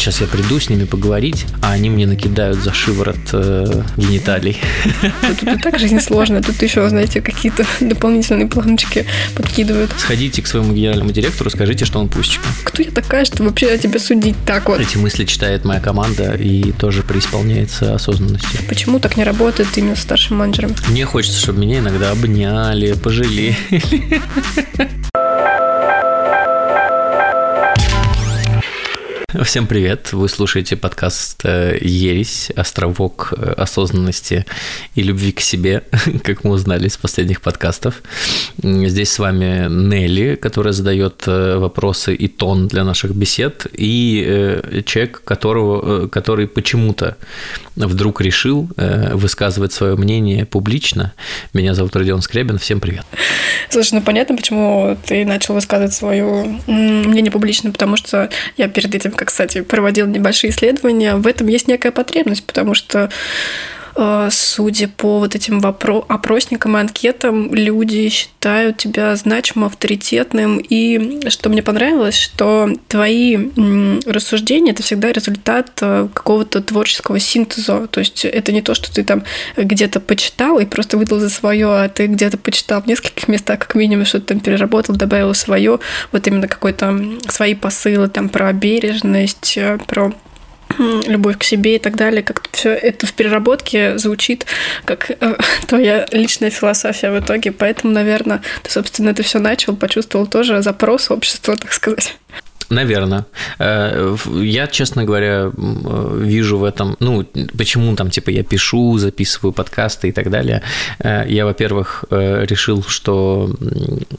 сейчас я приду с ними поговорить, а они мне накидают за шиворот э, гениталий. Тут и так жизнь сложная, тут еще, знаете, какие-то дополнительные планочки подкидывают. Сходите к своему генеральному директору, скажите, что он пусечка. Кто я такая, что вообще о тебе судить так вот? Эти мысли читает моя команда и тоже преисполняется осознанностью. Почему так не работает именно с старшим менеджером? Мне хочется, чтобы меня иногда обняли, пожалели. Всем привет! Вы слушаете подкаст э, «Ересь. Островок э, осознанности и любви к себе», как мы узнали из последних подкастов. Здесь с вами Нелли, которая задает э, вопросы и тон для наших бесед, и человек, которого, который почему-то вдруг решил высказывать свое мнение публично. Меня зовут Родион Скрябин. Всем привет! Слушай, ну понятно, почему ты начал высказывать свое мнение публично, потому что я перед этим кстати, проводил небольшие исследования, в этом есть некая потребность, потому что судя по вот этим вопро- опросникам и анкетам, люди считают тебя значимым, авторитетным. И что мне понравилось, что твои рассуждения – это всегда результат э, какого-то творческого синтеза. То есть это не то, что ты там где-то почитал и просто выдал за свое, а ты где-то почитал в нескольких местах, как минимум, что-то там переработал, добавил свое, вот именно какой-то свои посылы там про бережность, э, про любовь к себе и так далее, как все это в переработке звучит как э, твоя личная философия в итоге. Поэтому, наверное, ты, собственно, это все начал, почувствовал тоже запрос общества, так сказать. Наверное. Э, я, честно говоря, вижу в этом, ну, почему там, типа, я пишу, записываю подкасты и так далее. Э, я, во-первых, э, решил, что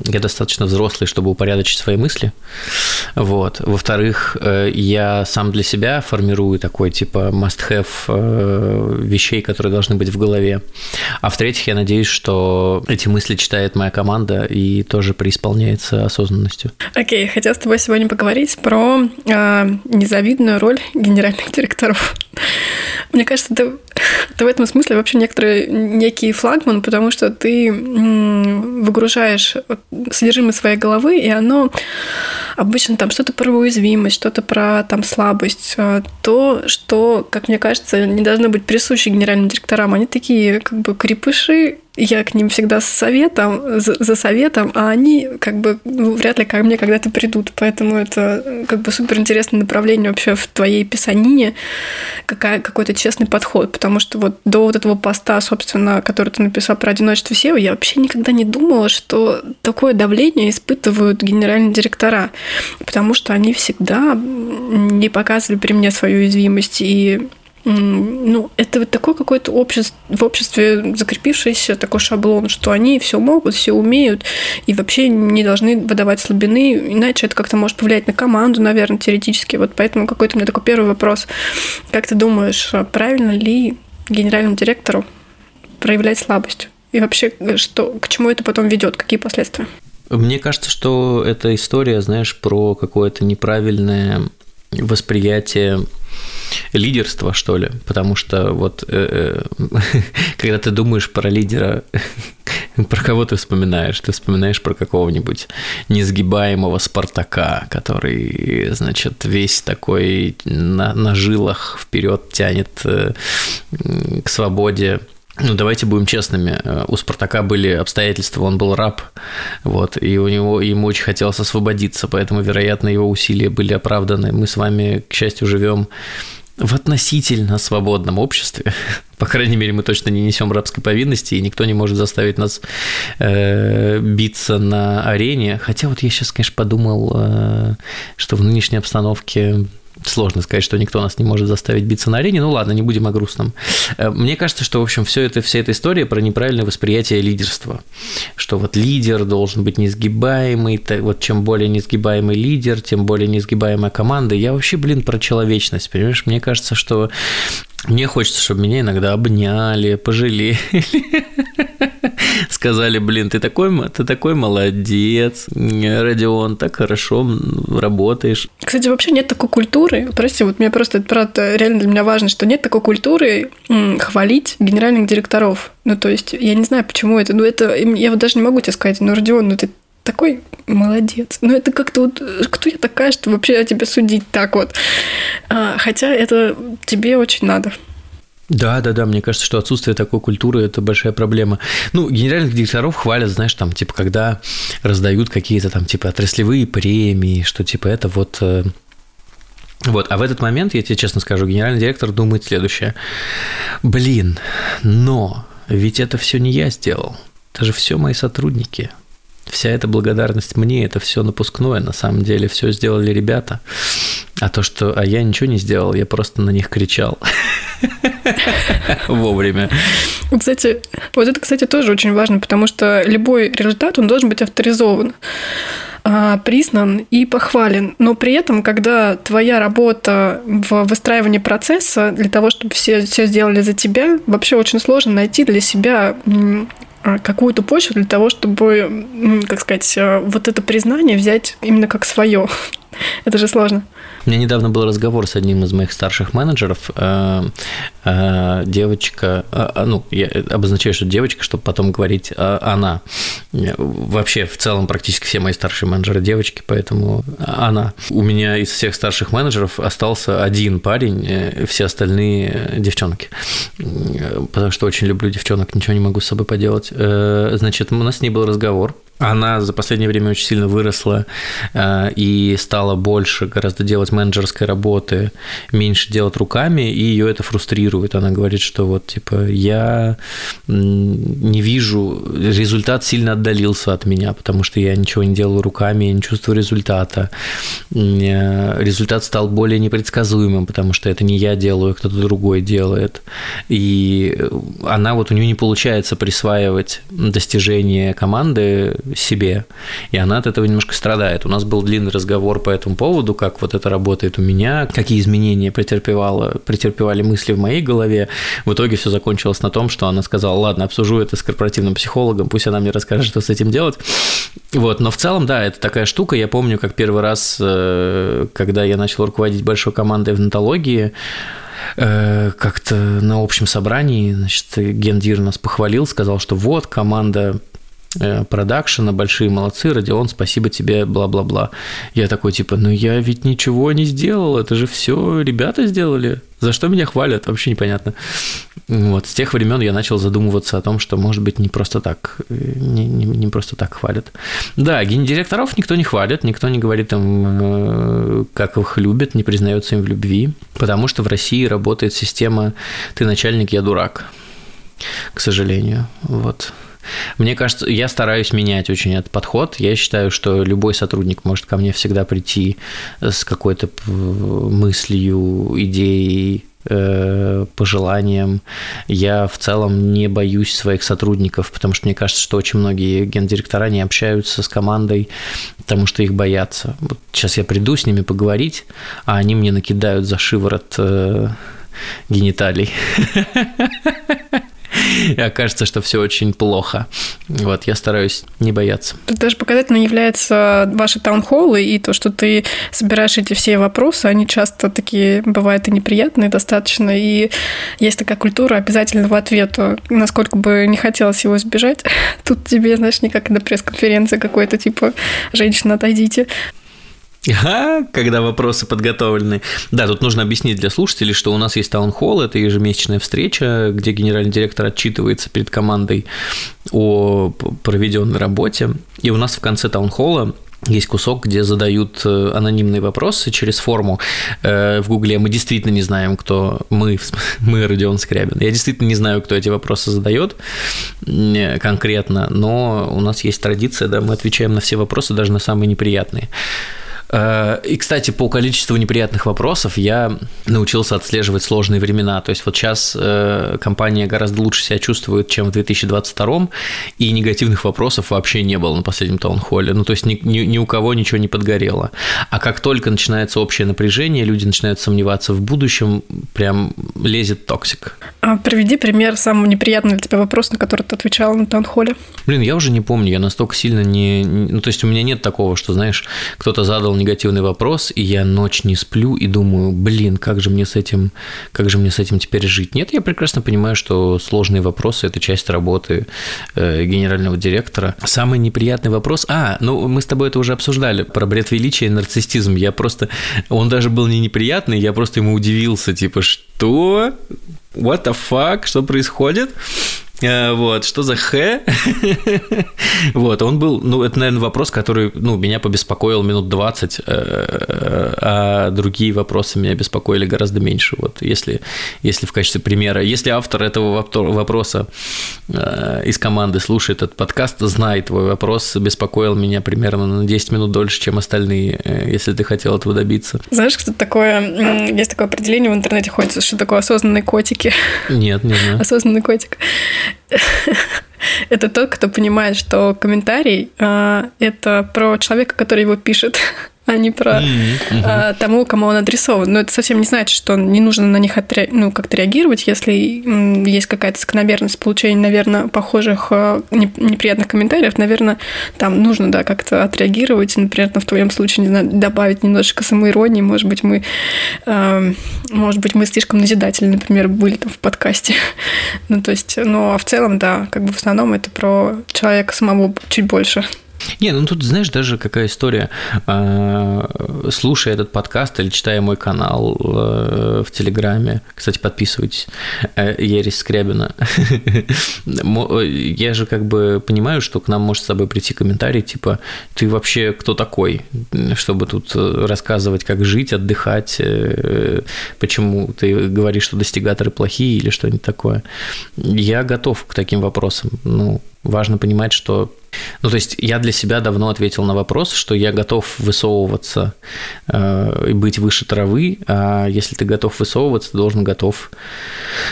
я достаточно взрослый, чтобы упорядочить свои мысли. Вот. Во-вторых, я сам для себя формирую такой, типа, must-have вещей, которые должны быть в голове. А в-третьих, я надеюсь, что эти мысли читает моя команда и тоже преисполняется осознанностью. Окей, okay, хотел с тобой сегодня поговорить поговорить про э, незавидную роль генеральных директоров. Мне кажется, ты, ты в этом смысле вообще некоторый некий флагман, потому что ты выгружаешь содержимое своей головы, и оно обычно там что-то про уязвимость, что-то про там слабость, а, то, что, как мне кажется, не должно быть присуще генеральным директорам. Они такие как бы крепыши, я к ним всегда с советом, за, за советом, а они как бы ну, вряд ли ко мне когда-то придут. Поэтому это как бы супер интересное направление вообще в твоей писанине, какая, какой-то честный подход. Потому что вот до вот этого поста, собственно, который ты написал про одиночество SEO, я вообще никогда не думала, что такое давление испытывают генеральные директора. Потому что они всегда не показывали при мне свою уязвимость и ну, это вот такой какой-то общество, в обществе закрепившийся такой шаблон, что они все могут, все умеют и вообще не должны выдавать слабины, иначе это как-то может повлиять на команду, наверное, теоретически. Вот поэтому какой-то у меня такой первый вопрос. Как ты думаешь, а правильно ли генеральному директору проявлять слабость? И вообще, что, к чему это потом ведет? Какие последствия? Мне кажется, что эта история, знаешь, про какое-то неправильное восприятие лидерства, что ли, потому что вот э, э, когда ты думаешь про лидера, про кого ты вспоминаешь? Ты вспоминаешь про какого-нибудь несгибаемого Спартака, который, значит, весь такой на, на жилах вперед тянет э, к свободе, ну, давайте будем честными. У Спартака были обстоятельства, он был раб, вот, и у него ему очень хотелось освободиться, поэтому, вероятно, его усилия были оправданы. Мы с вами, к счастью, живем в относительно свободном обществе, по крайней мере, мы точно не несем рабской повинности, и никто не может заставить нас э, биться на арене. Хотя вот я сейчас, конечно, подумал, э, что в нынешней обстановке Сложно сказать, что никто нас не может заставить биться на арене. Ну ладно, не будем о грустном. Э, мне кажется, что, в общем, все это, вся эта история про неправильное восприятие лидерства. Что вот лидер должен быть несгибаемый, вот чем более несгибаемый лидер, тем более несгибаемая команда. Я вообще, блин, про человечность, понимаешь? Мне кажется, что мне хочется, чтобы меня иногда обняли, пожалели, сказали, блин, ты такой, ты такой молодец, Родион, так хорошо работаешь. Кстати, вообще нет такой культуры, прости, вот мне просто это правда реально для меня важно, что нет такой культуры хвалить генеральных директоров. Ну, то есть, я не знаю, почему это, ну, это, я вот даже не могу тебе сказать, ну, Родион, ну, ты такой молодец. Но это как-то вот, кто я такая, что вообще о тебе судить так вот? А, хотя это тебе очень надо. Да, да, да, мне кажется, что отсутствие такой культуры – это большая проблема. Ну, генеральных директоров хвалят, знаешь, там, типа, когда раздают какие-то там, типа, отраслевые премии, что, типа, это вот э, вот, а в этот момент, я тебе честно скажу, генеральный директор думает следующее. Блин, но ведь это все не я сделал. Это же все мои сотрудники. Вся эта благодарность мне, это все напускное, на самом деле, все сделали ребята. А то, что а я ничего не сделал, я просто на них кричал вовремя. Кстати, вот это, кстати, тоже очень важно, потому что любой результат, он должен быть авторизован а, признан и похвален. Но при этом, когда твоя работа в выстраивании процесса для того, чтобы все, все сделали за тебя, вообще очень сложно найти для себя какую-то почву для того, чтобы, как сказать, э, вот это признание взять именно как свое. Это же сложно. У меня недавно был разговор с одним из моих старших менеджеров. Э, э, девочка, ну, я обозначаю, что девочка, чтобы потом говорить она. Вообще, в целом, практически все мои старшие менеджеры девочки, поэтому она. У меня из всех старших менеджеров остался один парень, все остальные девчонки. Потому что очень люблю девчонок, ничего не могу с собой поделать. Значит, у нас с ней был разговор. Она за последнее время очень сильно выросла э, и стала больше гораздо делать менеджерской работы, меньше делать руками, и ее это фрустрирует. Она говорит, что вот типа я не вижу, результат сильно отдалился от меня, потому что я ничего не делаю руками, я не чувствую результата. Э, результат стал более непредсказуемым, потому что это не я делаю, а кто-то другой делает. И она вот у нее не получается присваивать достижения команды себе, и она от этого немножко страдает. У нас был длинный разговор по этому поводу, как вот это работает у меня, какие изменения претерпевала, претерпевали мысли в моей голове. В итоге все закончилось на том, что она сказала, ладно, обсужу это с корпоративным психологом, пусть она мне расскажет, что с этим делать. Вот, но в целом, да, это такая штука. Я помню, как первый раз, э, когда я начал руководить большой командой в нотологии, э, как-то на общем собрании, значит, Гендир нас похвалил, сказал, что вот команда продакшена, большие молодцы, Родион, спасибо тебе, бла-бла-бла. Я такой, типа, ну я ведь ничего не сделал, это же все ребята сделали. За что меня хвалят, вообще непонятно. Вот, с тех времен я начал задумываться о том, что, может быть, не просто так, э, не, не, не просто так хвалят. Да, генеральдиректоров никто не хвалит, никто не говорит им, э, как их любят, не признается им в любви, потому что в России работает система «ты начальник, я дурак», к сожалению. Вот. Мне кажется, я стараюсь менять очень этот подход. Я считаю, что любой сотрудник может ко мне всегда прийти с какой-то мыслью, идеей, э, пожеланием. Я в целом не боюсь своих сотрудников, потому что мне кажется, что очень многие гендиректора не общаются с командой, потому что их боятся. Вот сейчас я приду с ними поговорить, а они мне накидают за шиворот э, гениталий. и окажется, что все очень плохо. Вот, я стараюсь не бояться. Даже показательно является ваши таунхоллы и то, что ты собираешь эти все вопросы, они часто такие бывают и неприятные достаточно, и есть такая культура обязательного ответа. Насколько бы не хотелось его избежать, тут тебе, знаешь, не как на пресс-конференции какой-то, типа, женщина, отойдите. Ага, когда вопросы подготовлены. Да, тут нужно объяснить для слушателей, что у нас есть таунхолл, это ежемесячная встреча, где генеральный директор отчитывается перед командой о проведенной работе. И у нас в конце таунхолла есть кусок, где задают э, анонимные вопросы через форму э, в Гугле. Мы действительно не знаем, кто мы, мы Родион Скрябин. Я действительно не знаю, кто эти вопросы задает конкретно, но у нас есть традиция, да, мы отвечаем на все вопросы, даже на самые неприятные. Э, и, кстати, по количеству неприятных вопросов я научился отслеживать сложные времена. То есть вот сейчас э, компания гораздо лучше себя чувствует, чем в 2022, и негативных вопросов вообще не было на последнем таунхолле. Ну, то есть ни, ни, ни у кого ничего не подгорело. А как только начинается общее напряжение, люди начинают сомневаться в будущем, прям лезет toxic. А приведи пример самого неприятного для тебя вопроса, на который ты отвечал на town hall е. Блин, я уже не помню, я настолько сильно не... Ну, то есть у меня нет такого, что, знаешь, кто-то задал негативный вопрос, и я ночь не сплю и думаю, блин, как же мне с этим, как же мне с этим теперь жить? Нет, я прекрасно понимаю, что сложные вопросы – это часть работы э, генерального директора. Самый неприятный вопрос… А, ну, мы с тобой это уже обсуждали, про бред величия и нарциссизм. Я просто… Он даже был не неприятный, я просто ему удивился, типа, что? What the fuck? Что происходит? Э, вот, что за Х? вот, он был, ну, это, наверное, вопрос, который, ну, меня побеспокоил минут 20, э, а другие вопросы меня беспокоили гораздо меньше, вот, если, если в качестве примера. Если автор этого вопроса э, из команды слушает этот подкаст, знает твой вопрос, беспокоил меня примерно на 10 минут дольше, чем остальные, если ты хотел этого добиться. Знаешь, что такое, есть такое определение в интернете ходит, что такое осознанные котики? Нет, не знаю. Осознанный котик. Это тот, кто понимает, что комментарий э, это про человека, который его пишет, а не про mm-hmm. а, тому, кому он адресован. Но это совсем не значит, что не нужно на них отре... ну, как-то реагировать, если есть какая-то закономерность получения, наверное, похожих а, неприятных комментариев, наверное, там нужно, да, как-то отреагировать. Например, в твоем случае, не знаю, добавить немножечко самоиронии. Может быть, мы, э, может быть, мы слишком назидательны, например, были там в подкасте. ну, то есть, ну, а в целом, да, как бы в основном это про человека самого чуть больше. Не, ну тут, знаешь, даже какая история. А, слушая этот подкаст или читая мой канал э, в Телеграме, кстати, подписывайтесь, э, Ересь Скрябина, я же как бы понимаю, что к нам может с собой прийти комментарий, типа, ты вообще кто такой, чтобы тут э, рассказывать, как жить, отдыхать, почему ты говоришь, что достигаторы плохие или что-нибудь такое. Я готов к таким вопросам. Ну, важно понимать, что ну, то есть я для себя давно ответил на вопрос, что я готов высовываться э, и быть выше травы, а если ты готов высовываться, ты должен готов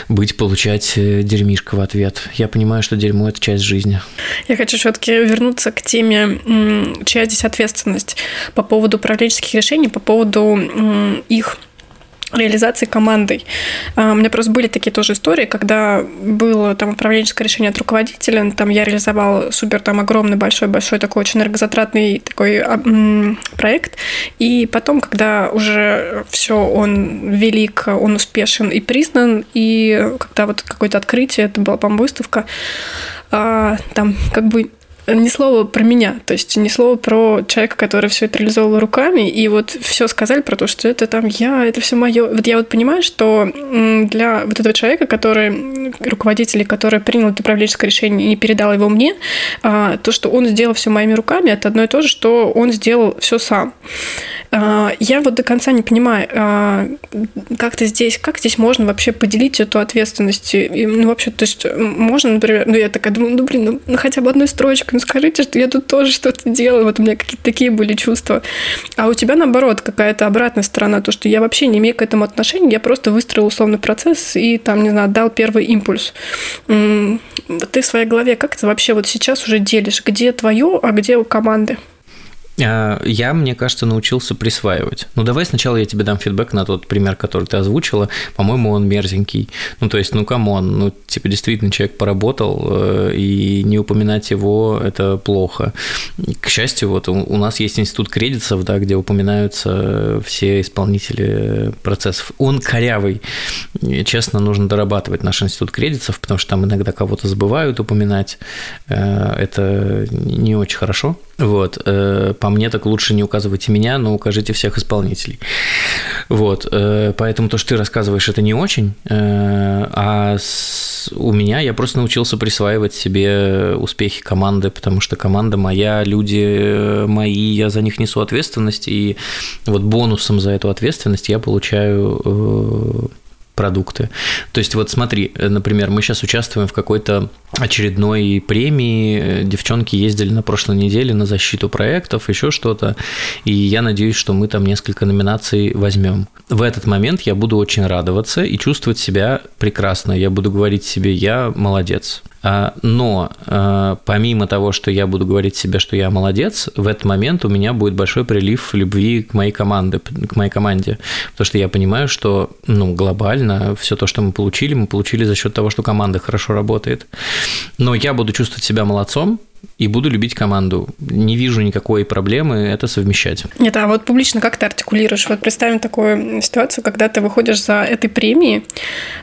быть, получать э, дерьмишко в ответ. Я понимаю, что дерьмо – это часть жизни. Я хочу все-таки вернуться к теме, чья здесь ответственность по поводу управленческих решений, по поводу их реализации командой. А, у меня просто были такие тоже истории, когда было там управленческое решение от руководителя, там я реализовал супер там огромный большой-большой такой очень энергозатратный такой а, проект, и потом, когда уже все он велик, он успешен и признан, и когда вот какое-то открытие, это была, по-моему, выставка, а, там как бы ни слова про меня, то есть ни слова про человека, который все это реализовал руками, и вот все сказали про то, что это там я, это все мое. Вот я вот понимаю, что для вот этого человека, который руководитель, который принял это управленческое решение и передал его мне, а, то, что он сделал все моими руками, это одно и то же, что он сделал все сам. А, я вот до конца не понимаю, а, как то здесь, как здесь можно вообще поделить эту ответственность? И, ну, вообще, то есть можно, например, ну, я такая думаю, ну, блин, ну, ну хотя бы одной строчкой, ну, скажите, что я тут тоже что-то делаю, вот у меня какие-то такие были чувства. А у тебя, наоборот, какая-то обратная сторона, то, что я вообще не имею к этому отношения, я просто выстроил условный процесс и, там, не знаю, дал первый импульс. Ты в своей голове как ты вообще вот сейчас уже делишь, где твое, а где у команды? А, я, мне кажется, научился присваивать. Ну, давай сначала я тебе дам фидбэк на тот пример, который ты озвучила. По-моему, он мерзенький. Ну, то есть, ну, come on, ну, типа, действительно, человек поработал, э, и не упоминать его – это плохо. К счастью, вот у нас есть институт кредитов, да, где упоминаются все исполнители процессов. Он корявый. Честно, нужно дорабатывать наш институт кредитов, потому что там иногда кого-то забывают упоминать. Э, это не очень хорошо. Вот, э, мне так лучше не указывайте меня, но укажите всех исполнителей. Вот, э, поэтому то, что ты рассказываешь, это не очень, э, а у меня я просто научился присваивать себе успехи команды, потому что команда моя, люди мои, я за них несу ответственность, и вот бонусом за эту ответственность я получаю продукты. То есть вот смотри, например, мы сейчас участвуем в какой-то очередной премии, девчонки ездили на прошлой неделе на защиту проектов, еще что-то, и я надеюсь, что мы там несколько номинаций возьмем. В этот момент я буду очень радоваться и чувствовать себя прекрасно. Я буду говорить себе, я молодец. А, но а, помимо того, что я буду говорить себе, что я молодец, в этот момент у меня будет большой прилив любви к моей команде, к моей команде, потому что я понимаю, что ну, глобально все то, что мы получили, мы получили за счет того, что команда хорошо работает. Но я буду чувствовать себя молодцом, и буду любить команду. Не вижу никакой проблемы это совмещать. Нет, а вот публично как ты артикулируешь? Вот представим такую ситуацию, когда ты выходишь за этой премией,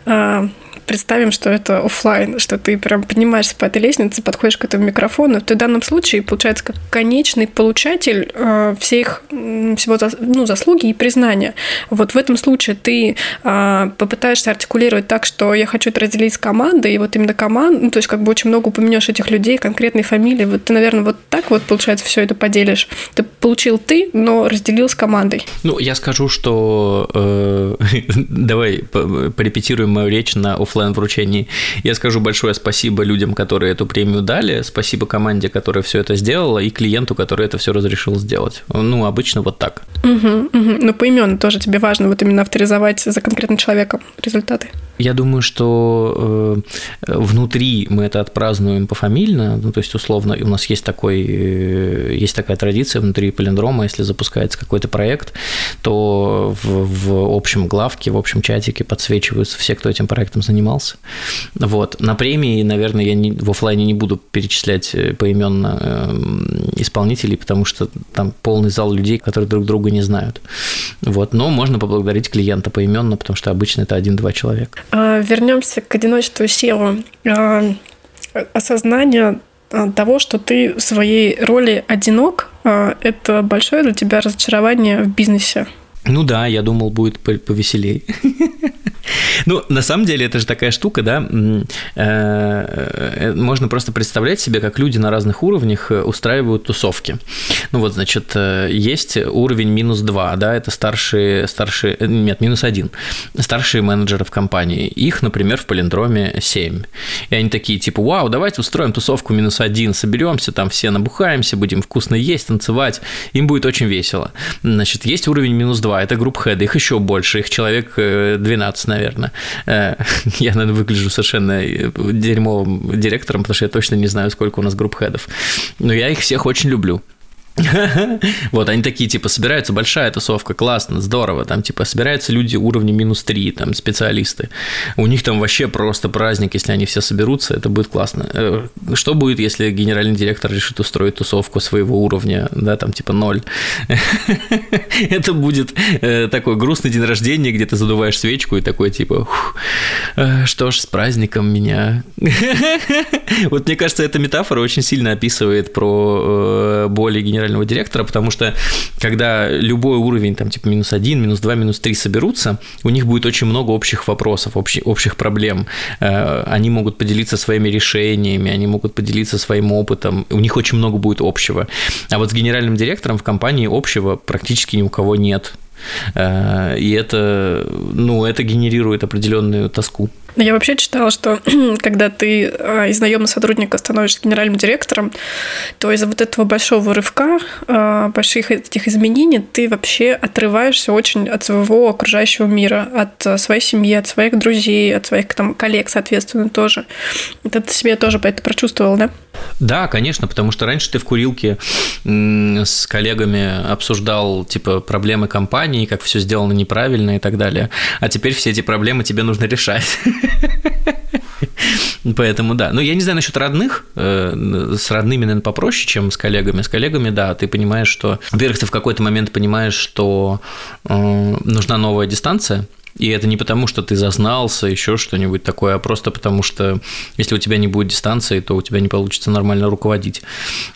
а, представим, что это офлайн, что ты прям поднимаешься по этой лестнице, подходишь к этому микрофону, ты в данном случае, получается, как конечный получатель э, всех всего ну, заслуги и признания. Вот в этом случае ты э, попытаешься артикулировать так, что я хочу это разделить с командой, и вот именно команда, ну, то есть как бы очень много упомянешь этих людей, конкретной фамилии, вот ты, наверное, вот так вот, получается, все это поделишь. Ты получил ты, но разделил с командой. Ну, я скажу, что э, давай порепетируем мою речь на офлайн вручении. Я скажу большое спасибо людям, которые эту премию дали, спасибо команде, которая все это сделала, и клиенту, который это все разрешил сделать. Ну, обычно вот так. Угу, угу. Ну, поименно тоже тебе важно вот именно авторизовать за конкретным человеком результаты. Я думаю, что э, внутри мы это отпразднуем пофамильно, ну, то есть, условно, у нас есть, такой, э, есть такая традиция внутри полиндрома, если запускается какой-то проект, то в, в общем главке, в общем чатике подсвечиваются все, кто этим проектом занимался. Вот. На премии, наверное, я не, в офлайне не буду перечислять э, поименно исполнителей, потому что там полный зал людей, которые друг друга не знают. Вот. Но можно поблагодарить клиента поименно, потому что обычно это один-два человека. А, вернемся к одиночеству SEO. А, осознание того, что ты в своей роли одинок, это большое для тебя разочарование в бизнесе. Ну да, я думал, будет повеселее. Ну, на самом деле, это же такая штука, да, э, э, можно просто представлять себе, как люди на разных уровнях э, устраивают тусовки. Ну вот, значит, есть уровень минус 2, да, это старшие, старшие, нет, минус 1, старшие менеджеры в компании. Их, например, в Полиндроме 7. И они такие, типа, вау, давайте устроим тусовку минус 1, соберемся, там все набухаемся, будем вкусно есть, танцевать, им будет очень весело. Значит, есть уровень минус 2, это групп хеды, их еще больше, их человек 12, наверное. Э, я, наверное, выгляжу совершенно э, дерьмовым директором, потому что я точно не знаю, сколько у нас групп хедов. Но я их всех очень люблю. Вот, они такие, типа, собираются, большая тусовка, классно, здорово, там, типа, собираются люди уровня минус 3, там, специалисты. У них там вообще просто праздник, если они все соберутся, это будет классно. Э, что будет, если генеральный директор решит устроить тусовку своего уровня, да, там, типа, ноль? Это будет э, такой грустный день рождения, где ты задуваешь свечку и такой, типа, «Э, что ж, с праздником меня. Вот мне кажется, эта метафора очень сильно описывает про боли генерального генерального директора, потому что когда любой уровень, там, типа, минус один, минус два, минус три соберутся, у них будет очень много общих вопросов, общих, общих проблем. Э, они могут поделиться своими решениями, они могут поделиться своим опытом, у них очень много будет общего. А вот с генеральным директором в компании общего практически ни у кого нет. Э, и это, ну, это генерирует определенную тоску. Я вообще читала, что когда ты а, из наемного сотрудника становишься генеральным директором, то из-за вот этого большого рывка, а, больших этих изменений, ты вообще отрываешься очень от своего окружающего мира, от а, своей семьи, от своих друзей, от своих там коллег, соответственно, тоже. Это ты себе тоже это прочувствовал, да? Да, конечно, потому что раньше ты в курилке с коллегами обсуждал типа проблемы компании, как все сделано неправильно и так далее, а теперь все эти проблемы тебе нужно решать. Поэтому да. Но я не знаю насчет родных. Э, с родными, наверное, попроще, чем с коллегами. С коллегами, да, ты понимаешь, что... Во-первых, ты в какой-то момент понимаешь, что э, нужна новая дистанция, и это не потому, что ты зазнался, еще что-нибудь такое, а просто потому, что если у тебя не будет дистанции, то у тебя не получится нормально руководить.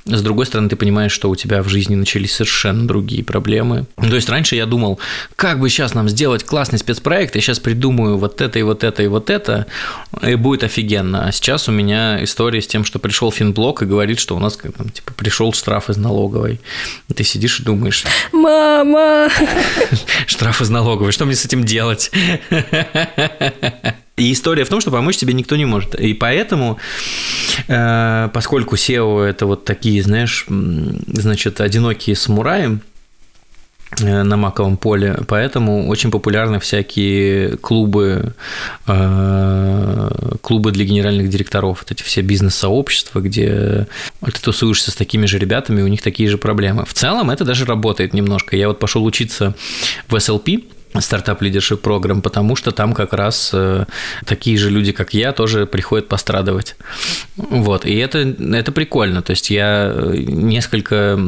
С другой стороны, ты понимаешь, что у тебя в жизни начались совершенно другие проблемы. То есть раньше я думал, как бы сейчас нам сделать классный спецпроект, я сейчас придумаю вот это и вот это и вот это, и будет офигенно. А сейчас у меня история с тем, что пришел Финблок и говорит, что у нас там, типа, пришел штраф из налоговой. И ты сидишь и думаешь... Мама! Штраф из налоговой, что мне с этим делать? И история в том, что помочь тебе никто не может. И поэтому, э, поскольку SEO это вот такие, знаешь, значит, одинокие самураи, Э, на маковом поле, поэтому очень популярны всякие клубы, э, клубы для генеральных директоров, вот эти все бизнес-сообщества, где ты тусуешься с такими же ребятами, у них такие же проблемы. В целом это даже работает немножко. Я вот пошел учиться в SLP, стартап лидершип программ, потому что там как раз э, такие же люди, как я, тоже приходят пострадывать. Вот, и это, это прикольно, то есть я э, несколько,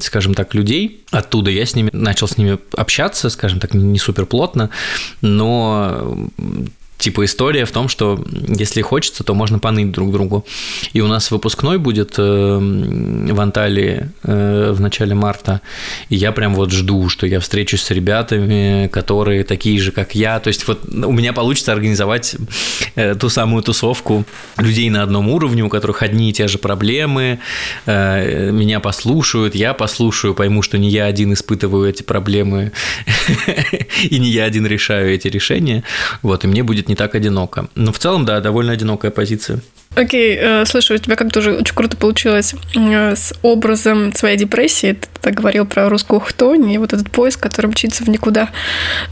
скажем так, людей оттуда, я с ними начал с ними общаться, скажем так, не супер плотно, но Типа история в том, что если хочется, то можно поныть друг другу. И у нас выпускной будет э, в Анталии э, в начале марта. И я прям вот жду, что я встречусь с ребятами, которые такие же, как я. То есть вот у меня получится организовать э, ту самую тусовку людей на одном уровне, у которых одни и те же проблемы. Меня послушают, я послушаю, пойму, что не я один испытываю эти проблемы, и не я один решаю эти решения. Вот, и мне будет не так одиноко. Но в целом, да, довольно одинокая позиция. Окей, okay, э, слушай, у тебя как-то уже очень круто получилось э, с образом своей депрессии. Ты так говорил про русскую хтонь и вот этот поиск, который мчится в никуда.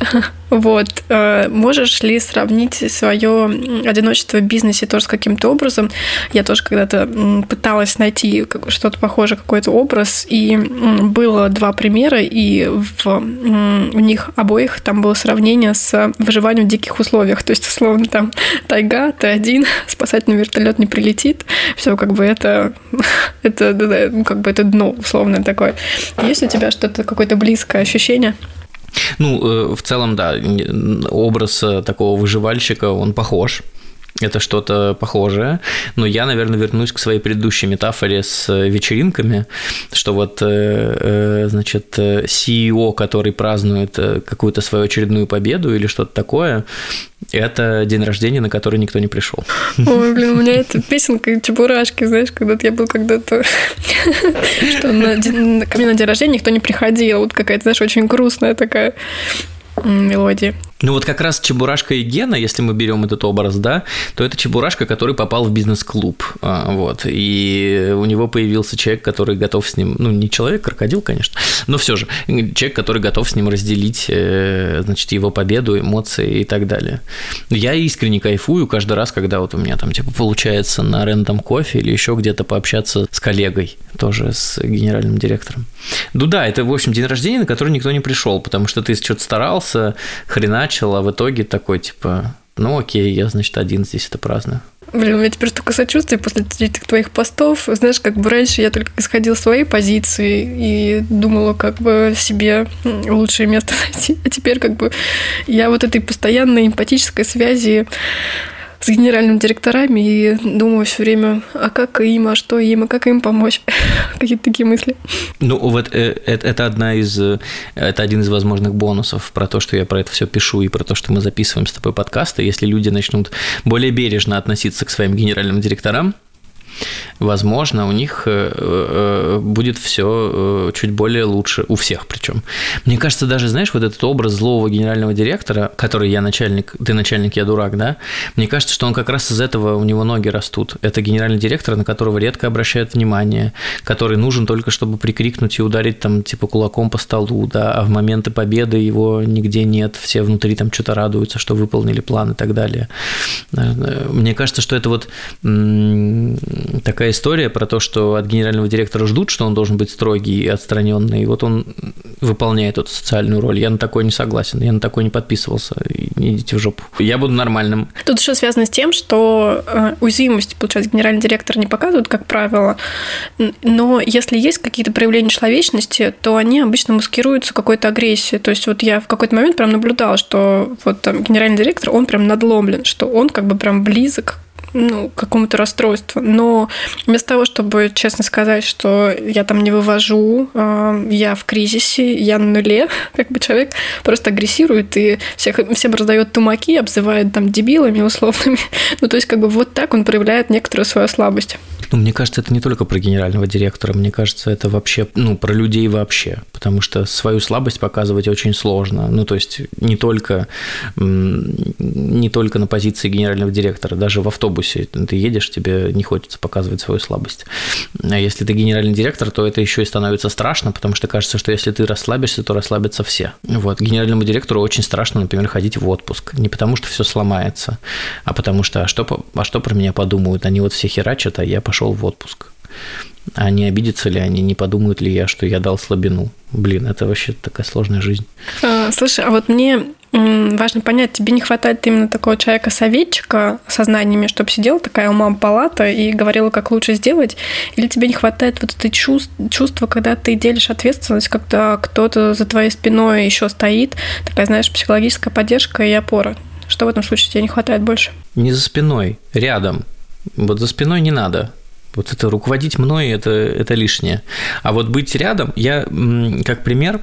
Вот. Э, можешь ли сравнить свое одиночество в бизнесе тоже с каким-то образом? Я тоже когда-то пыталась найти что-то похожее, какой-то образ, и было два примера, и в, у них обоих там было сравнение с выживанием в диких условиях. То есть, условно, там тайга, ты один, спасательный вертолет не прилетит, все как бы это, это ну, как бы это дно условно такое. Есть у тебя что-то, какое-то близкое ощущение? Ну, э, в целом, да, образ э, такого выживальщика, он похож это что-то похожее. Но я, наверное, вернусь к своей предыдущей метафоре с вечеринками, что вот, значит, CEO, который празднует какую-то свою очередную победу или что-то такое, это день рождения, на который никто не пришел. Ой, блин, у меня эта песенка Чебурашки, знаешь, когда-то я был когда-то, что ко мне на день рождения никто не приходил. Вот какая-то, знаешь, очень грустная такая мелодия. Ну вот как раз Чебурашка и Гена, если мы берем этот образ, да, то это Чебурашка, который попал в бизнес-клуб, а, вот, и у него появился человек, который готов с ним, ну не человек, крокодил, конечно, но все же человек, который готов с ним разделить, э, значит, его победу, эмоции и так далее. Я искренне кайфую каждый раз, когда вот у меня там типа получается на рендом кофе или еще где-то пообщаться с коллегой, тоже с генеральным директором. Ну да, это в общем день рождения, на который никто не пришел, потому что ты что-то старался, хрена начал, а в итоге такой, типа, ну окей, я, значит, один здесь это праздную. Блин, у меня теперь столько сочувствия после этих твоих постов. Знаешь, как бы раньше я только исходила своей позиции и думала, как бы себе лучшее место найти. А теперь как бы я вот этой постоянной эмпатической связи с генеральными директорами и думаю все время, а как им, а что им, а как им помочь? Какие-то такие мысли. Ну, вот э, это одна из, э, это один из возможных бонусов про то, что я про это все пишу и про то, что мы записываем с тобой подкасты. Если люди начнут более бережно относиться к своим генеральным директорам, возможно, у них э, э, будет все э, чуть более лучше, у всех причем. Мне кажется, даже, знаешь, вот этот образ злого генерального директора, который я начальник, ты начальник, я дурак, да, мне кажется, что он как раз из этого у него ноги растут. Это генеральный директор, на которого редко обращают внимание, который нужен только, чтобы прикрикнуть и ударить там типа кулаком по столу, да, а в моменты победы его нигде нет, все внутри там что-то радуются, что выполнили план и так далее. Мне кажется, что это вот такая история про то, что от генерального директора ждут, что он должен быть строгий и отстраненный, и вот он выполняет эту социальную роль. Я на такой не согласен, я на такой не подписывался. Идите в жопу. Я буду нормальным. Тут еще связано с тем, что э, уязвимость, получается, генеральный директор не показывает, как правило, но если есть какие-то проявления человечности, то они обычно маскируются какой-то агрессией. То есть вот я в какой-то момент прям наблюдала, что вот там генеральный директор, он прям надломлен, что он как бы прям близок ну, какому-то расстройству. Но вместо того, чтобы честно сказать, что я там не вывожу, а, я в кризисе, я на нуле, как бы человек просто агрессирует и всех, всем раздает тумаки, обзывает там дебилами условными. Ну, то есть, как бы вот так он проявляет некоторую свою слабость. Ну, мне кажется, это не только про генерального директора, мне кажется, это вообще, ну, про людей вообще, потому что свою слабость показывать очень сложно. Ну, то есть не только, не только на позиции генерального директора, даже в автобусе ты едешь, тебе не хочется показывать свою слабость. А если ты генеральный директор, то это еще и становится страшно, потому что кажется, что если ты расслабишься, то расслабятся все. Вот. Генеральному директору очень страшно, например, ходить в отпуск. Не потому, что все сломается, а потому что, а что, а что про меня подумают? Они вот все херачат, а я пошел в отпуск. А не обидятся ли они, не подумают ли я, что я дал слабину? Блин, это вообще такая сложная жизнь. А, слушай, а вот мне важно понять, тебе не хватает именно такого человека-советчика со знаниями, чтобы сидела такая ума палата и говорила, как лучше сделать, или тебе не хватает вот это чувство, чувство, когда ты делишь ответственность, когда кто-то за твоей спиной еще стоит, такая, знаешь, психологическая поддержка и опора. Что в этом случае тебе не хватает больше? Не за спиной, рядом. Вот за спиной не надо. Вот это руководить мной это, это лишнее. А вот быть рядом, я, как пример,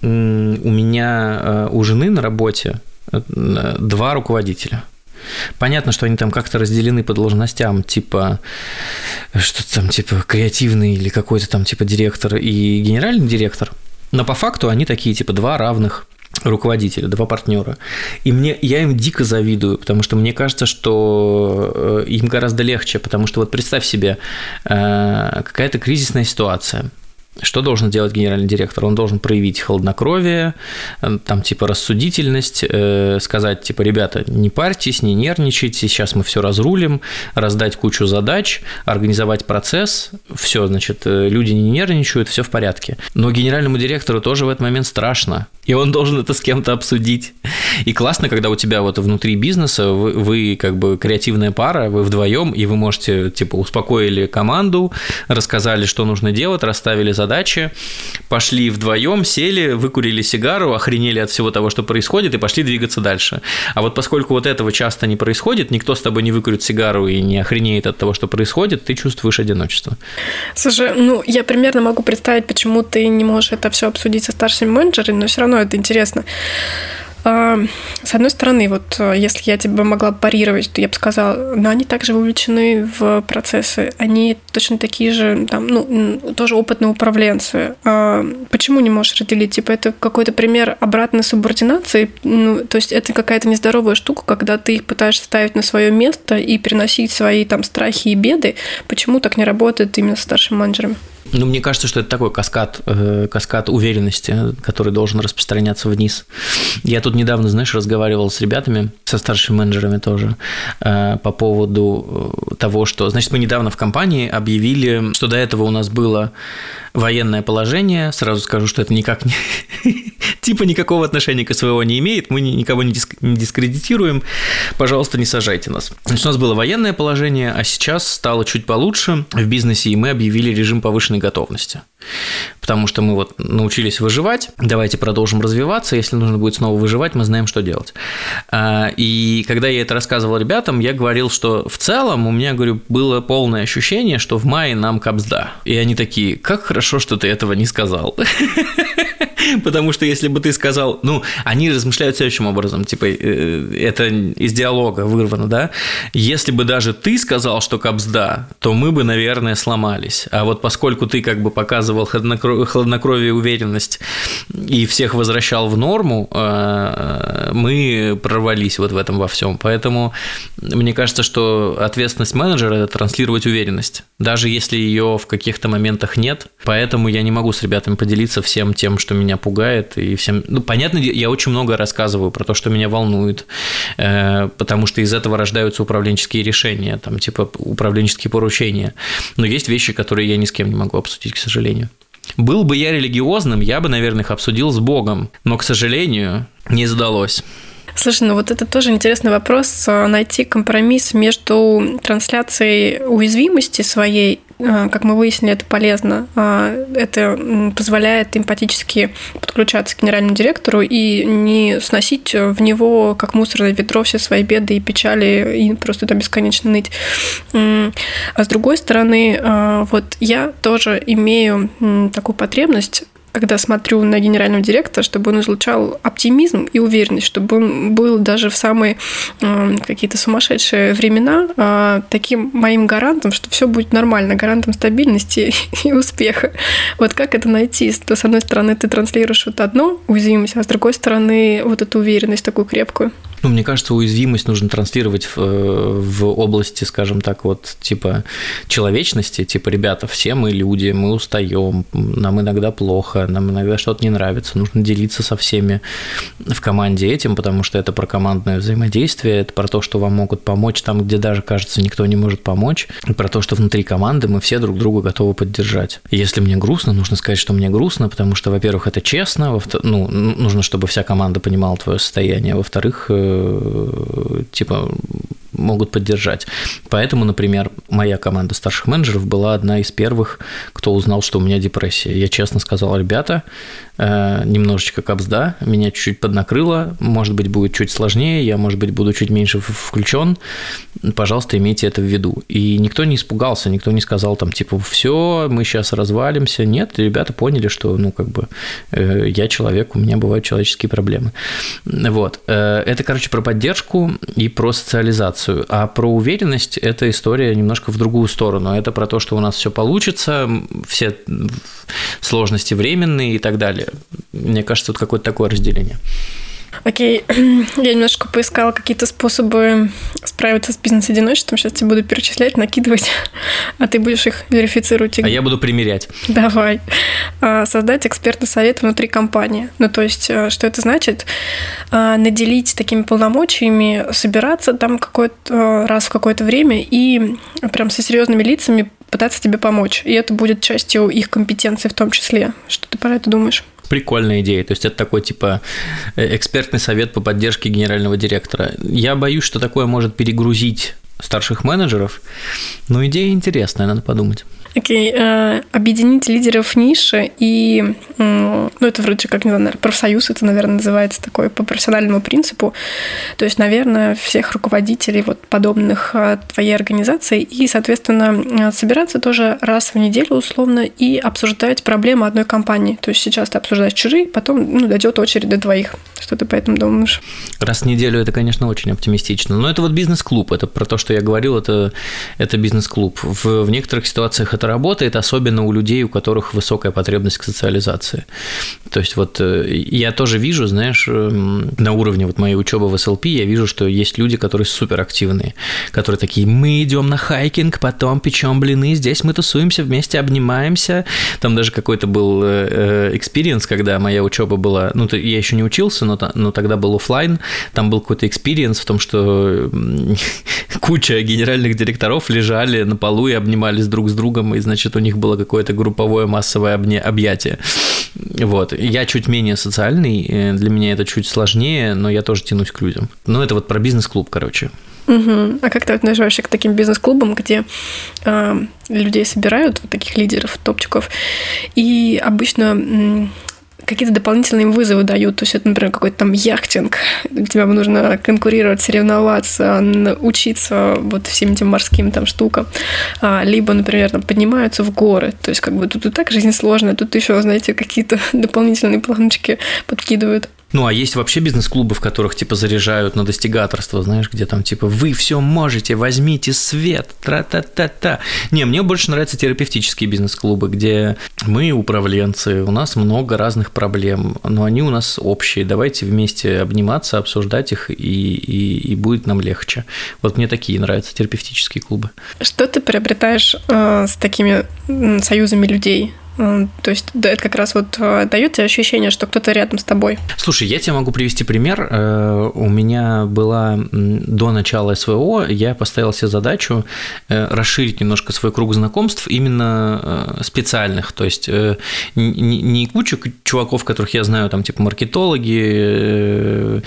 у меня э, у жены на работе э, два руководителя. Понятно, что они там как-то разделены по должностям, типа что-то там типа креативный или какой-то там типа директор и генеральный директор. Но по факту они такие типа два равных руководителя, два партнера. И мне, я им дико завидую, потому что мне кажется, что э, им гораздо легче, потому что вот представь себе, э, какая-то кризисная ситуация – что должен делать генеральный директор? Он должен проявить холоднокровие, э, там типа рассудительность, э, сказать типа, ребята, не парьтесь, не нервничайте, сейчас мы все разрулим, раздать кучу задач, организовать процесс, все, значит, люди не нервничают, все в порядке. Но генеральному директору тоже в этот момент страшно, и он должен это с кем-то обсудить. И классно, когда у тебя вот внутри бизнеса вы, вы как бы креативная пара, вы вдвоем, и вы можете типа успокоили команду, рассказали, что нужно делать, расставили задачи, пошли вдвоем, сели, выкурили сигару, охренели от всего того, что происходит, и пошли двигаться дальше. А вот поскольку вот этого часто не происходит, никто с тобой не выкурит сигару и не охренеет от того, что происходит, ты чувствуешь одиночество. Слушай, ну, я примерно могу представить, почему ты не можешь это все обсудить со старшими менеджерами, но все равно это интересно. С одной стороны, вот э, если я тебя могла парировать, то я бы сказала, но они также вовлечены в процессы, они точно такие же, там, ну, тоже опытные управленцы. Почему не можешь разделить? Типа это какой-то пример обратной субординации, ну, то есть это какая-то нездоровая штука, когда ты их пытаешься ставить на свое место и переносить свои там страхи и беды. Почему так не работает именно с старшими менеджерами? Ну, мне кажется, что это такой каскад, э, каскад уверенности, который должен распространяться вниз. Я тут недавно, знаешь, разговаривал с ребятами, со старшими менеджерами тоже, э, по поводу э, того, что... Значит, мы недавно в компании объявили, что до этого у нас было военное положение. Сразу скажу, что это никак не... типа никакого отношения к СВО не имеет, мы никого не, диск... не дискредитируем, пожалуйста, не сажайте нас. Значит, у нас было военное положение, а сейчас стало чуть получше в бизнесе, и мы объявили режим повышенной готовности потому что мы вот научились выживать, давайте продолжим развиваться, если нужно будет снова выживать, мы знаем, что делать. А, и когда я это рассказывал ребятам, я говорил, что в целом у меня, говорю, было полное ощущение, что в мае нам капсда. И они такие, как хорошо, что ты этого не сказал. Потому что если бы ты сказал, ну, они размышляют следующим образом, типа, э, это из диалога вырвано, да? Если бы даже ты сказал, что капсда, то мы бы, наверное, сломались. А вот поскольку ты как бы показывал хладнокровие уверенность и всех возвращал в норму, э, мы прорвались вот в этом во всем. Поэтому мне кажется, что ответственность менеджера – это транслировать уверенность, даже если ее в каких-то моментах нет. Поэтому я не могу с ребятами поделиться всем тем, что меня пугает, и всем... Ну, понятно, я очень много рассказываю про то, что меня волнует, э, потому что из этого рождаются управленческие решения, там, типа управленческие поручения. Но есть вещи, которые я ни с кем не могу обсудить, к сожалению. Был бы я религиозным, я бы, наверное, их обсудил с Богом, но, к сожалению, не сдалось. Слушай, ну вот это тоже интересный вопрос, э, найти компромисс между трансляцией уязвимости своей а, как мы выяснили, это полезно. А, это позволяет эмпатически подключаться к генеральному директору и не сносить в него, как мусорное ведро, все свои беды и печали и просто там бесконечно ныть. А с другой стороны, а, вот я тоже имею такую потребность когда смотрю на генерального директора, чтобы он излучал оптимизм и уверенность, чтобы он был даже в самые э, какие-то сумасшедшие времена э, таким моим гарантом, что все будет нормально, гарантом стабильности и успеха. Вот как это найти? С одной стороны, ты транслируешь вот одно уязвимость, а с другой стороны, вот эту уверенность такую крепкую. Ну, мне кажется, уязвимость нужно транслировать в, в области, скажем так, вот типа человечности, типа, ребята, все мы люди, мы устаем, нам иногда плохо, нам иногда что-то не нравится, нужно делиться со всеми в команде этим, потому что это про командное взаимодействие, это про то, что вам могут помочь там, где даже, кажется, никто не может помочь, про то, что внутри команды мы все друг друга готовы поддержать. если мне грустно, нужно сказать, что мне грустно, потому что, во-первых, это честно, во ну, нужно, чтобы вся команда понимала твое состояние, во-вторых, э, Э, типа могут поддержать. Поэтому, например, моя команда старших менеджеров была одна из первых, кто узнал, что у меня депрессия. Я честно сказал, ребята, Э, немножечко капсда, меня чуть-чуть поднакрыло, может быть, будет чуть сложнее, я, может быть, буду чуть меньше включен, пожалуйста, имейте это в виду. И никто не испугался, никто не сказал там, типа, все, мы сейчас развалимся. Нет, ребята поняли, что, ну, как бы, э, я человек, у меня бывают человеческие проблемы. Вот. Э, это, короче, про поддержку и про социализацию. А про уверенность – это история немножко в другую сторону. Это про то, что у нас все получится, все сложности временные и так далее. Мне кажется, вот какое-то такое разделение. Окей, я немножко поискала какие-то способы справиться с бизнес-одиночеством. Сейчас тебе буду перечислять, накидывать, а ты будешь их верифицировать. А я буду примерять. Давай. А, создать экспертный совет внутри компании. Ну, то есть, э, что это значит? А, наделить такими полномочиями, собираться там какой-то раз в какое-то время и прям со серьезными лицами пытаться тебе помочь. И это будет частью их компетенции в том числе. Что ты про это думаешь? Прикольная идея. То есть это такой типа э, экспертный совет по поддержке генерального директора. Я боюсь, что такое может перегрузить старших менеджеров, но идея интересная, надо подумать. Окей. Э, объединить лидеров ниши и, ну, это вроде как, не знаю, профсоюз, это, наверное, называется такой по профессиональному принципу. То есть, наверное, всех руководителей вот подобных э, твоей организации и, соответственно, собираться тоже раз в неделю условно и обсуждать проблемы одной компании. То есть сейчас ты обсуждаешь чужие, потом ну, дойдет очередь до твоих. Что ты по этому думаешь? Раз в неделю это, конечно, очень оптимистично. Но это вот бизнес-клуб. Это про то, что я говорил, это, это бизнес-клуб. В, в некоторых ситуациях это работает, особенно у людей, у которых высокая потребность к социализации. То есть вот э, я тоже вижу, знаешь, эм, на уровне вот моей учебы в СЛП, я вижу, что есть люди, которые суперактивные, которые такие, мы идем на хайкинг, потом печем блины, здесь мы тусуемся вместе, обнимаемся. Там даже какой-то был experience, когда моя учеба была, ну, я еще не учился, но, но тогда был офлайн, там был какой-то experience в том, что куча генеральных директоров лежали на полу и обнимались друг с другом, и, значит, у них было какое-то групповое массовое объятие. Вот. Я чуть менее социальный, э, для меня это чуть сложнее, но я тоже тянусь к людям. Ну, это вот про бизнес-клуб, короче. Угу. А как ты относишься к таким бизнес-клубам, где э, людей собирают, вот таких лидеров, топчиков, и обычно какие-то дополнительные вызовы дают. То есть это, например, какой-то там яхтинг, тебе нужно конкурировать, соревноваться, учиться вот всем этим морским там штукам. А, либо, например, там, поднимаются в горы. То есть как бы тут и так жизнь сложная, тут еще, знаете, какие-то дополнительные планочки подкидывают. Ну, а есть вообще бизнес-клубы, в которых типа заряжают на достигаторство, знаешь, где там типа вы все можете, возьмите свет, тра-та-та-та. Не, мне больше нравятся терапевтические бизнес-клубы, где мы управленцы, у нас много разных проблем, но они у нас общие. Давайте вместе обниматься, обсуждать их, и, и, и будет нам легче. Вот мне такие нравятся терапевтические клубы. Что ты приобретаешь э, с такими союзами людей? То есть это как раз вот э, дает тебе ощущение, что кто-то рядом с тобой. Слушай, я тебе могу привести пример. Э, у меня была до начала СВО, я поставил себе задачу э, расширить немножко свой круг знакомств именно специальных. То есть не кучу чуваков, которых я знаю, там типа маркетологи,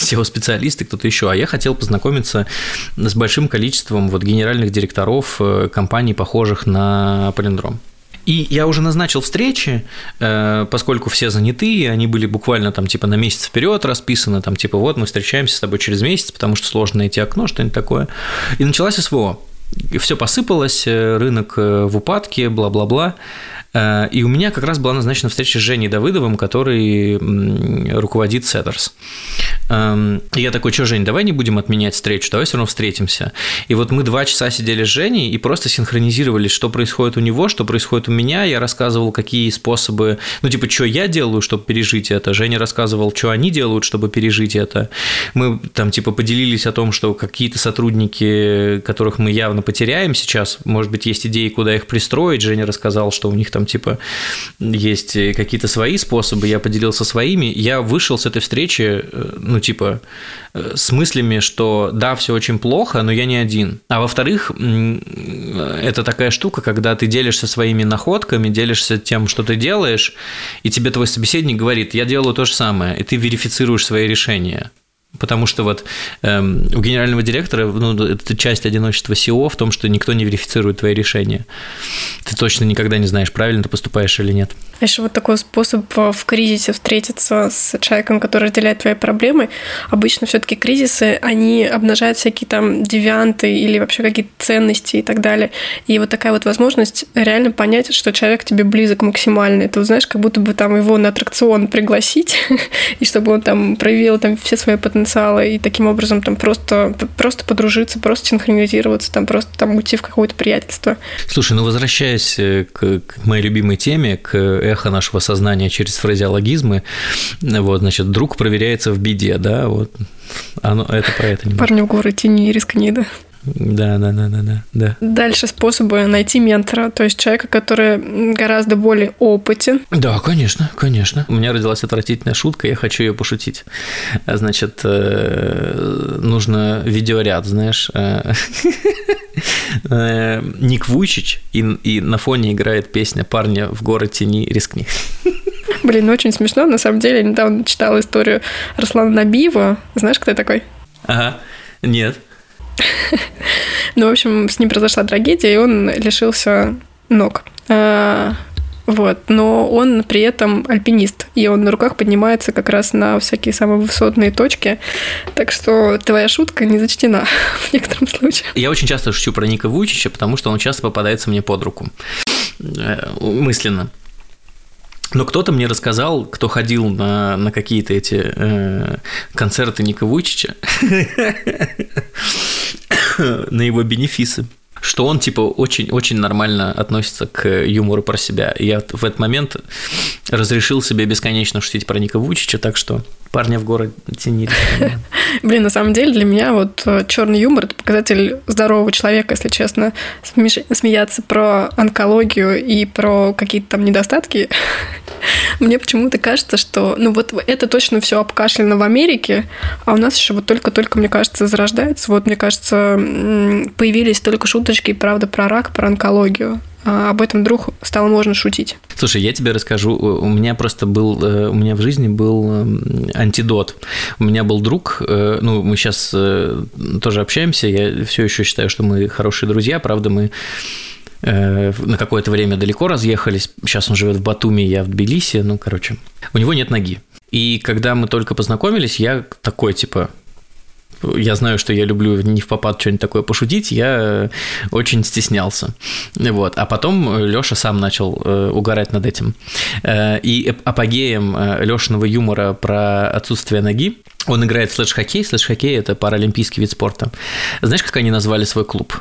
SEO-специалисты, кто-то еще, а я хотел познакомиться с большим количеством вот генеральных директоров компаний, похожих на Полиндром. И я уже назначил встречи, э, поскольку все заняты, они были буквально там типа на месяц вперед расписаны, там типа вот мы встречаемся с тобой через месяц, потому что сложно найти окно, что-нибудь такое. И началась СВО. И все посыпалось, э, рынок э, в упадке, бла-бла-бла. Э, и у меня как раз была назначена встреча с Женей Давыдовым, который руководит Setters. Эм, и я такой, что, Жень, давай не будем отменять встречу, давай все равно встретимся. И вот мы два часа сидели с Женей и просто синхронизировали, что происходит у него, что происходит у меня. Я рассказывал, какие способы, ну, типа, что я делаю, чтобы пережить это. Женя рассказывал, что они делают, чтобы пережить это. Мы там, типа, поделились о том, что какие-то сотрудники, которых мы явно потеряем сейчас, может быть, есть идеи, куда их пристроить. Женя рассказал, что у них там, типа, есть какие-то свои способы, я поделился своими. Я вышел с этой встречи, э, ну, типа, э, с мыслями, что да, все очень плохо, но я не один. А во-вторых, это такая штука, когда ты делишься своими находками, делишься тем, что ты делаешь, и тебе твой собеседник говорит, я делаю то же самое, и ты верифицируешь свои решения. Потому что вот эм, у генерального директора ну, это часть одиночества СИО в том, что никто не верифицирует твои решения. Ты точно никогда не знаешь, правильно ты поступаешь или нет. А еще вот такой способ в кризисе встретиться с человеком, который разделяет твои проблемы. Обычно все-таки кризисы, они обнажают всякие там девианты или вообще какие-то ценности и так далее. И вот такая вот возможность реально понять, что человек тебе близок максимально. Это, знаешь, как будто бы там его на аттракцион пригласить, и чтобы он там проявил там все свои потенциалы потенциала и таким образом там просто, просто подружиться, просто синхронизироваться, там просто там уйти в какое-то приятельство. Слушай, ну возвращаясь э, к, к моей любимой теме, к эхо нашего сознания через фразеологизмы, вот, значит, друг проверяется в беде, да, вот, оно, это про это. Парни в горы, тени и рискни, да. Да, да, да, да, да, да. Дальше способы найти ментора, то есть человека, который гораздо более опытен. Да, конечно, конечно. У меня родилась отвратительная шутка, я хочу ее пошутить. Значит, э, нужно видеоряд, знаешь. Э, э, Ник Вучич, и, и на фоне играет песня «Парня в горы тени, рискни». Блин, ну очень смешно. На самом деле, я недавно читала историю Руслана Набиева. Знаешь, кто такой? Ага, нет. Ну, в общем, с ним произошла трагедия, и он лишился ног. А, вот. Но он при этом альпинист, и он на руках поднимается как раз на всякие самые высотные точки. Так что твоя шутка не зачтена в некотором случае. Я очень часто шучу про Ника Вучича, потому что он часто попадается мне под руку. Э, мысленно. Но кто-то мне рассказал, кто ходил на, на какие-то эти э, концерты Ника Вучича, на его бенефисы что он типа очень-очень нормально относится к юмору про себя. И я в этот момент разрешил себе бесконечно шутить про Ника Вучича, так что парня в город тенили. Блин, на самом деле для меня вот э, черный юмор это показатель здорового человека, если честно. Смеяться про онкологию и про какие-то там недостатки. Мне почему-то кажется, что ну вот это точно все обкашлено в Америке, а у нас еще вот только-только, мне кажется, зарождается. Вот, мне кажется, появились только шуточки, правда, про рак, про онкологию. А об этом вдруг стало можно шутить. Слушай, я тебе расскажу. У меня просто был, э, у меня в жизни был эм, антидот. У меня был друг, э, ну, мы сейчас э, тоже общаемся, я все еще считаю, что мы хорошие друзья, правда, мы на какое-то время далеко разъехались. Сейчас он живет в Батуми, я в Тбилиси. Ну, короче, у него нет ноги. И когда мы только познакомились, я такой, типа, я знаю, что я люблю не в попад что-нибудь такое пошутить, я очень стеснялся. Вот. А потом Лёша сам начал э, угорать над этим. Э, и апогеем э, Лёшиного юмора про отсутствие ноги он играет в слэш-хоккей. Слэш-хоккей – это паралимпийский вид спорта. Знаешь, как они назвали свой клуб?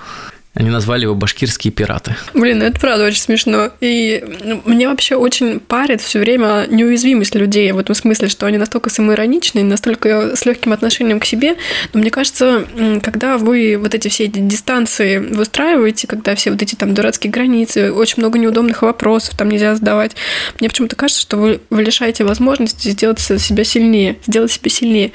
Они назвали его башкирские пираты. Блин, это правда очень смешно. И ну, мне вообще очень парит все время неуязвимость людей в этом смысле, что они настолько самоироничны, настолько с легким отношением к себе. Но мне кажется, когда вы вот эти все эти дистанции выстраиваете, когда все вот эти там дурацкие границы, очень много неудобных вопросов там нельзя задавать, мне почему-то кажется, что вы, вы лишаете возможности сделать себя сильнее, сделать себя сильнее.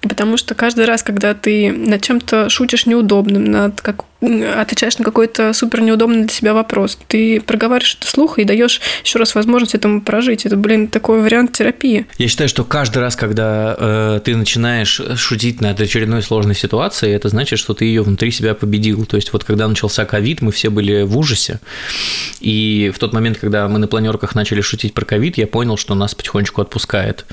Потому что каждый раз, когда ты над чем-то шутишь неудобным, над как отвечаешь на какой-то супер неудобный для себя вопрос. Ты проговариваешь это вслух и даешь еще раз возможность этому прожить. Это, блин, такой вариант терапии. Я считаю, что каждый раз, когда э, ты начинаешь шутить над очередной сложной ситуацией, это значит, что ты ее внутри себя победил. То есть вот когда начался ковид, мы все были в ужасе. И в тот момент, когда мы на планерках начали шутить про ковид, я понял, что нас потихонечку отпускает.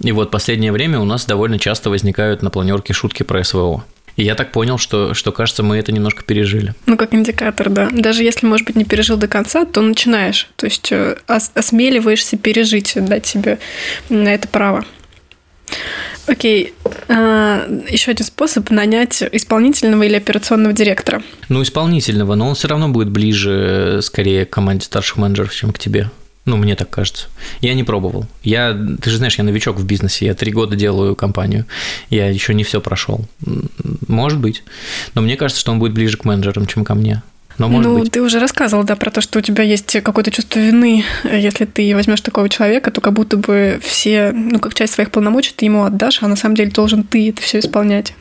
И вот последнее время у нас довольно часто возникают на планерке шутки про СВО. И я так понял, что, что, кажется, мы это немножко пережили. Ну, как индикатор, да. Даже если, может быть, не пережил до конца, то начинаешь. То есть э, ос- осмеливаешься пережить, дать себе на это право. Окей. А, еще один способ нанять исполнительного или операционного директора. Ну, исполнительного, но он все равно будет ближе, скорее, к команде старших менеджеров, чем к тебе. Ну, мне так кажется. Я не пробовал. Я, ты же знаешь, я новичок в бизнесе. Я три года делаю компанию. Я еще не все прошел. Может быть. Но мне кажется, что он будет ближе к менеджерам, чем ко мне. Но может ну, быть. ты уже рассказывал, да, про то, что у тебя есть какое-то чувство вины. Если ты возьмешь такого человека, то как будто бы все, ну, как часть своих полномочий ты ему отдашь, а на самом деле должен ты это все исполнять.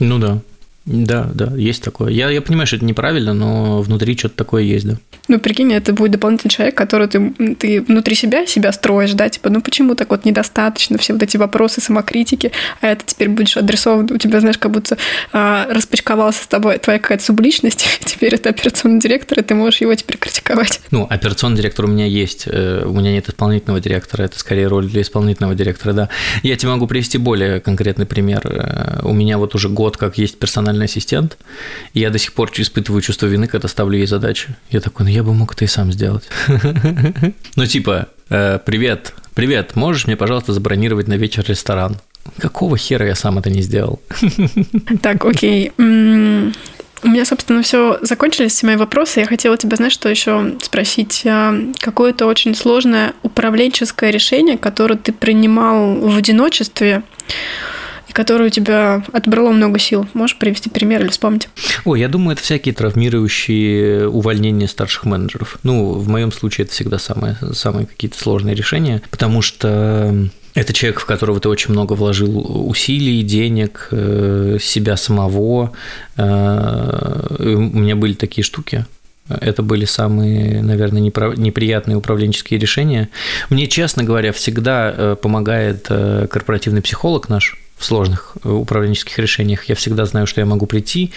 Ну да. Да, да, есть такое. Я, я понимаю, что это неправильно, но внутри что-то такое есть, да. Ну, прикинь, это будет дополнительный человек, который ты, ты внутри себя себя строишь, да, типа, ну почему так вот недостаточно, все вот эти вопросы самокритики, а это теперь будешь адресован, у тебя, знаешь, как будто а, распачковалась с тобой твоя какая-то субличность, теперь это операционный директор, и ты можешь его теперь критиковать. Ну, операционный директор у меня есть, э, у меня нет исполнительного директора, это скорее роль для исполнительного директора, да. Я тебе могу привести более конкретный пример. Э, у меня вот уже год как есть персональный ассистент, и я до сих пор испытываю чувство вины, когда ставлю ей задачи. Я такой, ну я бы мог это и сам сделать. Ну типа, «Э, привет, привет, можешь мне, пожалуйста, забронировать на вечер ресторан? Какого хера я сам это не сделал? Так, окей. У меня, собственно, все закончились все мои вопросы. Я хотела тебя, знаешь, что еще спросить? А, какое-то очень сложное управленческое решение, которое ты принимал в одиночестве, которое у тебя отбрало много сил. Можешь привести пример или вспомнить? О, я думаю, это всякие травмирующие увольнения старших менеджеров. Ну, в моем случае это всегда самые, самые какие-то сложные решения, потому что это человек, в которого ты очень много вложил усилий, денег, э, себя самого. Э, у меня были такие штуки. Это были самые, наверное, неприятные управленческие решения. Мне, честно говоря, всегда э, помогает корпоративный психолог наш, в сложных э, управленческих решениях. Я всегда знаю, что я могу прийти,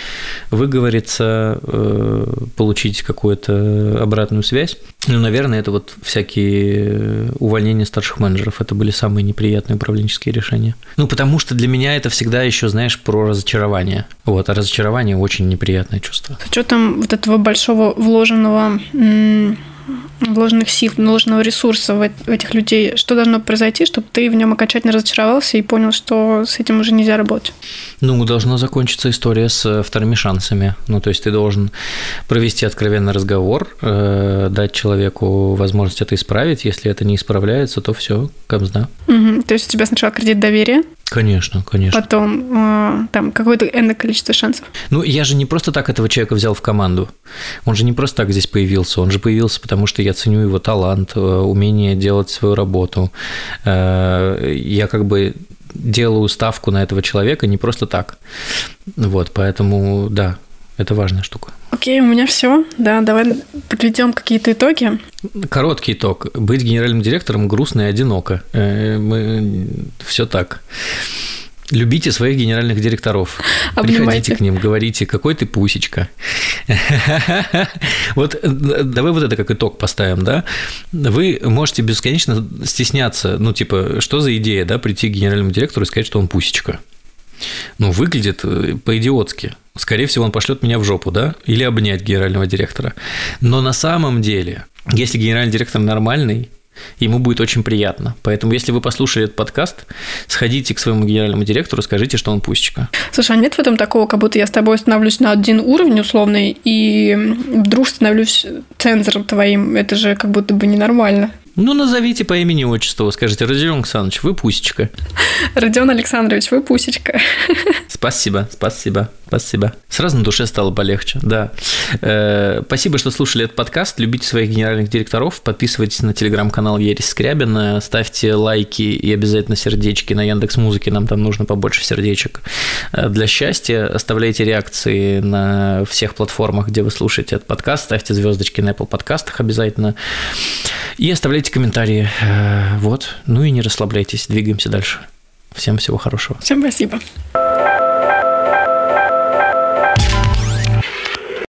выговориться, э, получить какую-то обратную связь. Ну, наверное, это вот всякие увольнения старших менеджеров. Это были самые неприятные управленческие решения. Ну, потому что для меня это всегда еще, знаешь, про разочарование. Вот, а разочарование очень неприятное чувство. С учетом вот этого большого вложенного вложенных сил, вложенного ресурса в этих людей, что должно произойти, чтобы ты в нем окончательно разочаровался и понял, что с этим уже нельзя работать? Ну, должна закончиться история с э, вторыми шансами. Ну, то есть ты должен провести откровенный разговор, э, дать человеку возможность это исправить. Если это не исправляется, то все, камзда. Угу. То есть у тебя сначала кредит доверия, Конечно, конечно. Потом э, там какое-то энное количество шансов. Ну, я же не просто так этого человека взял в команду. Он же не просто так здесь появился. Он же появился, потому что я ценю его талант, э, умение делать свою работу. Э, я как бы делаю ставку на этого человека не просто так. Вот, поэтому, да, это важная штука. Окей, у меня все. Да, давай подведем какие-то итоги. Короткий итог. Быть генеральным директором грустно и одиноко. Э, мы... Все так. Любите своих генеральных директоров. Обнимайте. Приходите к ним, говорите, какой ты пусечка. Вот э, давай вот это как итог поставим, да? Вы можете бесконечно стесняться, ну, типа, что за идея, да, прийти к генеральному директору и сказать, что он пусечка. Ну, выглядит э, по-идиотски. Скорее всего, он пошлет меня в жопу, да? Или обнять генерального директора. Но на самом деле, если генеральный директор нормальный, ему будет очень приятно. Поэтому, если вы послушали этот подкаст, сходите к своему генеральному директору, скажите, что он пусечка. Слушай, а нет в этом такого, как будто я с тобой становлюсь на один уровень условный, и вдруг становлюсь цензором твоим? Это же как будто бы ненормально. Ну, назовите по имени отчеству, скажите, Родион Александрович, вы пусечка. Родион Александрович, вы пусечка. Спасибо, спасибо, спасибо. Сразу на душе стало полегче, да. Э, спасибо, что слушали этот подкаст. Любите своих генеральных директоров, подписывайтесь на телеграм-канал Ересь Скрябина, ставьте лайки и обязательно сердечки на Яндекс Музыке, нам там нужно побольше сердечек. Э, для счастья оставляйте реакции на всех платформах, где вы слушаете этот подкаст, ставьте звездочки на Apple подкастах обязательно. И оставляйте комментарии. Э, вот. Ну и не расслабляйтесь, двигаемся дальше. Всем всего хорошего. Всем спасибо.